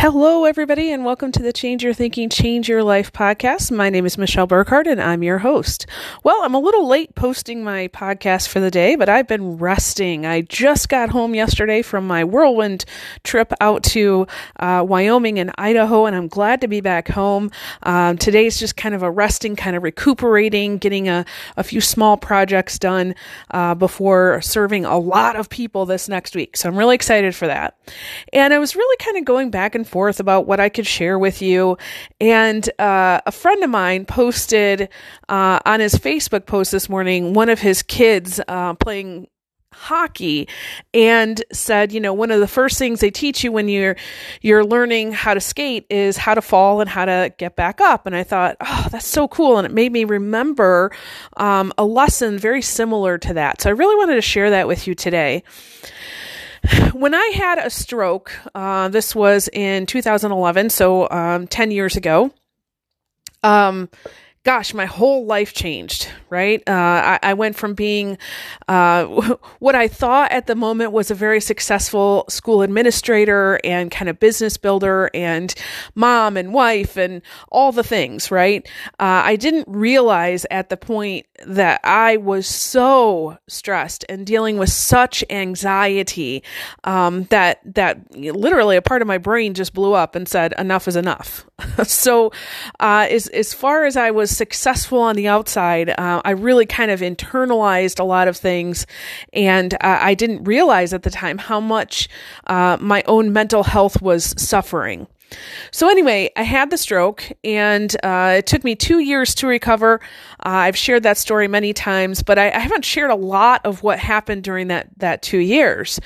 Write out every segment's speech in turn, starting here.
Hello, everybody, and welcome to the Change Your Thinking, Change Your Life podcast. My name is Michelle Burkhardt, and I'm your host. Well, I'm a little late posting my podcast for the day, but I've been resting. I just got home yesterday from my whirlwind trip out to uh, Wyoming and Idaho, and I'm glad to be back home. Um, today's just kind of a resting, kind of recuperating, getting a, a few small projects done uh, before serving a lot of people this next week. So I'm really excited for that. And I was really kind of going back and forth about what I could share with you. And uh, a friend of mine posted uh, on his Facebook post this morning one of his kids uh, playing hockey and said you know one of the first things they teach you when you're you're learning how to skate is how to fall and how to get back up. And i thought oh that's so cool. And it made me remember um, a lesson very similar to that. So i really wanted to share that with you today when I had a stroke, uh, this was in 2011, so um, 10 years ago. Um, gosh, my whole life changed, right? Uh, I, I, went from being uh, what I thought at the moment was a very successful school administrator and kind of business builder and mom and wife and all the things, right? Uh, I didn't realize at the point that I was so stressed and dealing with such anxiety um, that that literally a part of my brain just blew up and said, "Enough is enough." so, uh, as as far as I was successful on the outside, uh, I really kind of internalized a lot of things, and uh, I didn't realize at the time how much uh, my own mental health was suffering. So, anyway, I had the stroke and uh, it took me two years to recover. Uh, I've shared that story many times, but I, I, haven't shared a lot of what happened during that, that two years.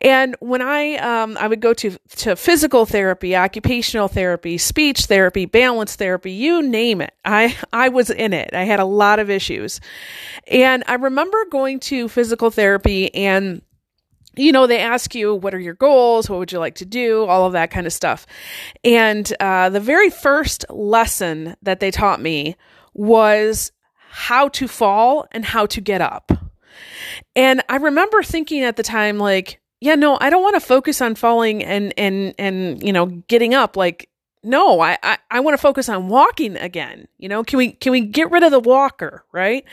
And when I um, I would go to to physical therapy, occupational therapy, speech therapy, balance therapy, you name it. I I was in it. I had a lot of issues. And I remember going to physical therapy and you know, they ask you, what are your goals? What would you like to do? All of that kind of stuff. And uh, the very first lesson that they taught me was how to fall and how to get up. And I remember thinking at the time, like, yeah, no, I don't want to focus on falling and and and you know getting up. Like, no, I I, I want to focus on walking again. You know, can we can we get rid of the walker, right?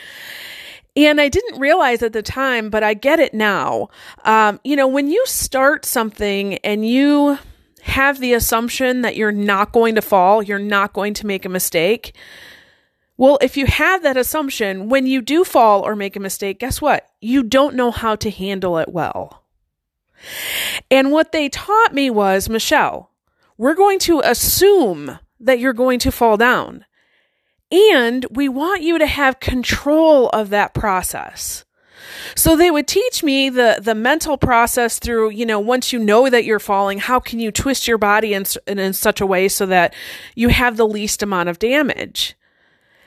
And I didn't realize at the time, but I get it now. Um, you know, when you start something and you have the assumption that you're not going to fall, you're not going to make a mistake. Well, if you have that assumption, when you do fall or make a mistake, guess what? You don't know how to handle it well. And what they taught me was Michelle, we're going to assume that you're going to fall down. And we want you to have control of that process. So they would teach me the the mental process through, you know, once you know that you're falling, how can you twist your body in, in, in such a way so that you have the least amount of damage?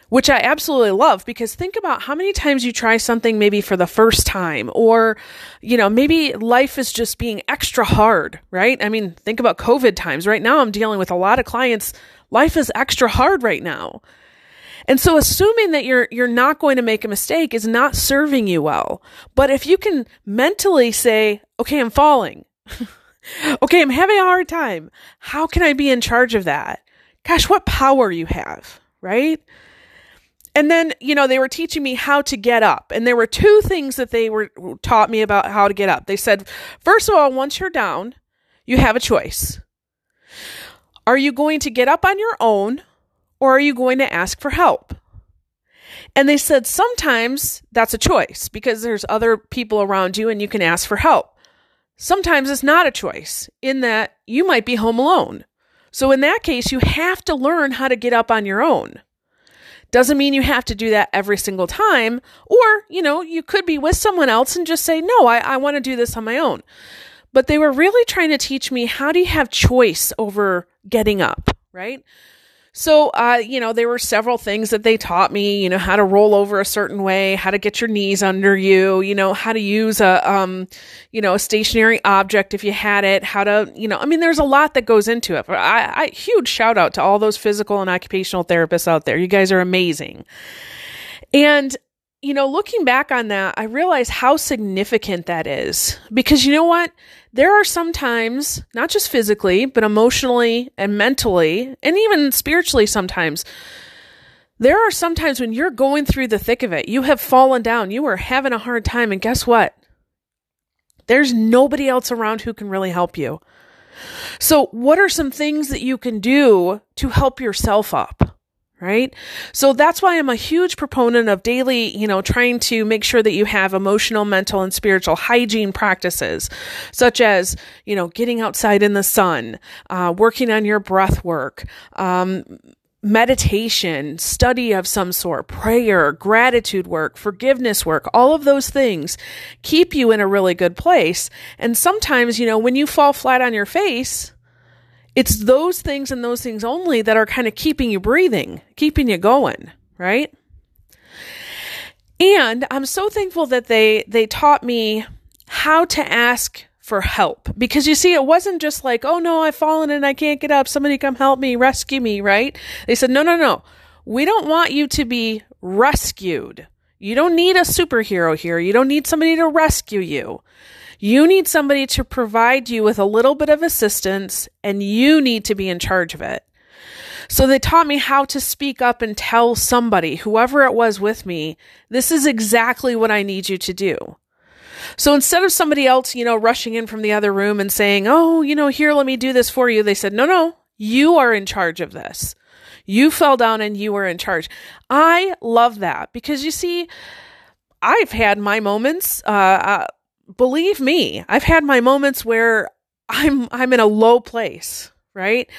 Which I absolutely love because think about how many times you try something maybe for the first time or, you know, maybe life is just being extra hard, right? I mean, think about COVID times. Right now, I'm dealing with a lot of clients. Life is extra hard right now. And so assuming that you're you're not going to make a mistake is not serving you well. But if you can mentally say, "Okay, I'm falling." okay, I'm having a hard time. How can I be in charge of that? Gosh, what power you have, right? And then you know they were teaching me how to get up. And there were two things that they were taught me about how to get up. They said first of all once you're down you have a choice. Are you going to get up on your own or are you going to ask for help? And they said sometimes that's a choice because there's other people around you and you can ask for help. Sometimes it's not a choice in that you might be home alone. So in that case you have to learn how to get up on your own doesn't mean you have to do that every single time. Or, you know, you could be with someone else and just say, no, I, I want to do this on my own. But they were really trying to teach me how do you have choice over getting up, right? So, uh, you know, there were several things that they taught me, you know, how to roll over a certain way, how to get your knees under you, you know, how to use a, um, you know, a stationary object if you had it, how to, you know, I mean, there's a lot that goes into it. I, I huge shout out to all those physical and occupational therapists out there. You guys are amazing. And you know, looking back on that, I realize how significant that is. Because you know what? There are sometimes, not just physically, but emotionally and mentally, and even spiritually sometimes, there are sometimes when you're going through the thick of it, you have fallen down, you are having a hard time, and guess what? There's nobody else around who can really help you. So, what are some things that you can do to help yourself up? Right? So that's why I'm a huge proponent of daily, you know, trying to make sure that you have emotional, mental, and spiritual hygiene practices, such as, you know, getting outside in the sun, uh, working on your breath work, um, meditation, study of some sort, prayer, gratitude work, forgiveness work, all of those things keep you in a really good place. And sometimes, you know, when you fall flat on your face, it's those things and those things only that are kind of keeping you breathing, keeping you going, right? And I'm so thankful that they they taught me how to ask for help because you see it wasn't just like, "Oh no, I've fallen and I can't get up. Somebody come help me, rescue me," right? They said, "No, no, no. We don't want you to be rescued. You don't need a superhero here. You don't need somebody to rescue you. You need somebody to provide you with a little bit of assistance and you need to be in charge of it. So they taught me how to speak up and tell somebody, whoever it was with me, this is exactly what I need you to do. So instead of somebody else, you know, rushing in from the other room and saying, Oh, you know, here, let me do this for you, they said, No, no, you are in charge of this. You fell down and you were in charge. I love that because you see, I've had my moments. Uh, uh, believe me, I've had my moments where I'm I'm in a low place, right?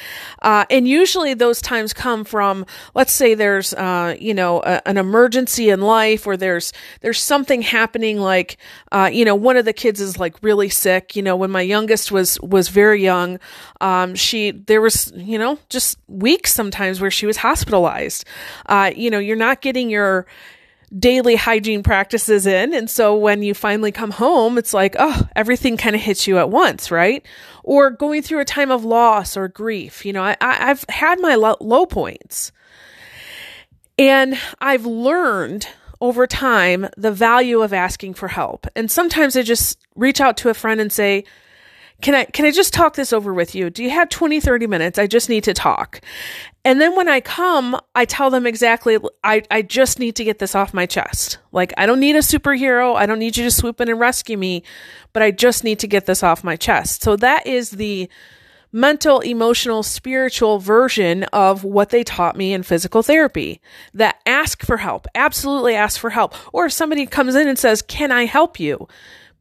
Uh, and usually those times come from, let's say there's, uh, you know, a, an emergency in life, or there's there's something happening, like, uh, you know, one of the kids is like really sick. You know, when my youngest was was very young, um, she there was, you know, just weeks sometimes where she was hospitalized. Uh, you know, you're not getting your daily hygiene practices in. And so when you finally come home, it's like, oh, everything kind of hits you at once, right? Or going through a time of loss or grief. You know, I, I've had my low, low points. And I've learned over time the value of asking for help. And sometimes I just reach out to a friend and say, can I can I just talk this over with you? Do you have 20 30 minutes? I just need to talk. And then when I come, I tell them exactly I I just need to get this off my chest. Like I don't need a superhero. I don't need you to swoop in and rescue me, but I just need to get this off my chest. So that is the mental, emotional, spiritual version of what they taught me in physical therapy. That ask for help. Absolutely ask for help. Or if somebody comes in and says, "Can I help you?"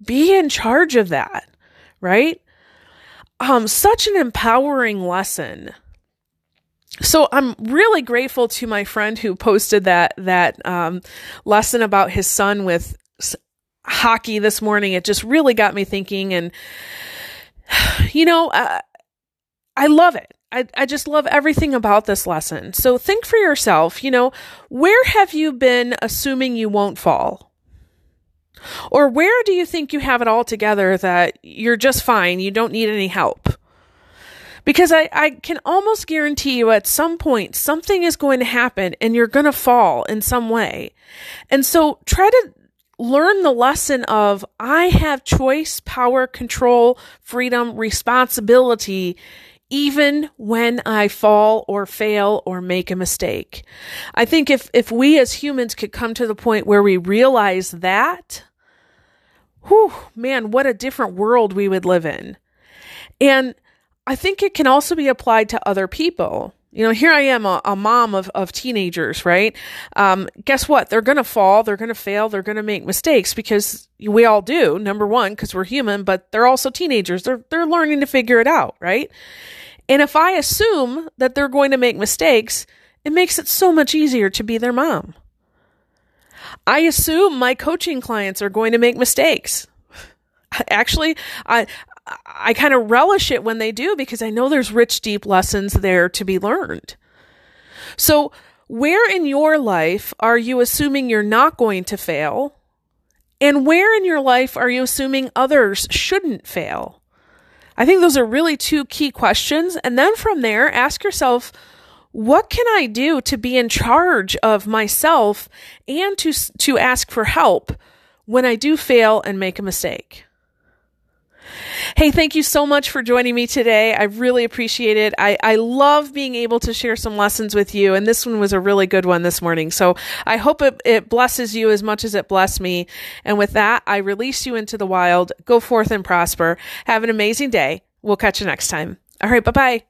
Be in charge of that, right? Um, such an empowering lesson. So I'm really grateful to my friend who posted that that um, lesson about his son with hockey this morning. It just really got me thinking, and you know, uh, I love it. I, I just love everything about this lesson. So think for yourself, you know, where have you been assuming you won't fall? Or where do you think you have it all together that you're just fine, you don't need any help? Because I, I can almost guarantee you at some point something is going to happen and you're going to fall in some way. And so try to learn the lesson of I have choice, power, control, freedom, responsibility, even when I fall or fail or make a mistake. I think if, if we as humans could come to the point where we realize that, whew, man, what a different world we would live in. And I think it can also be applied to other people. You know, here I am, a, a mom of, of teenagers, right? Um, guess what? They're going to fall, they're going to fail, they're going to make mistakes because we all do. Number one, because we're human, but they're also teenagers. They're they're learning to figure it out, right? And if I assume that they're going to make mistakes, it makes it so much easier to be their mom. I assume my coaching clients are going to make mistakes. Actually, I I kind of relish it when they do because I know there's rich deep lessons there to be learned. So, where in your life are you assuming you're not going to fail? And where in your life are you assuming others shouldn't fail? I think those are really two key questions. And then from there, ask yourself, what can I do to be in charge of myself and to, to ask for help when I do fail and make a mistake? Hey, thank you so much for joining me today. I really appreciate it. I, I love being able to share some lessons with you, and this one was a really good one this morning. So I hope it, it blesses you as much as it blessed me. And with that, I release you into the wild. Go forth and prosper. Have an amazing day. We'll catch you next time. All right, bye bye.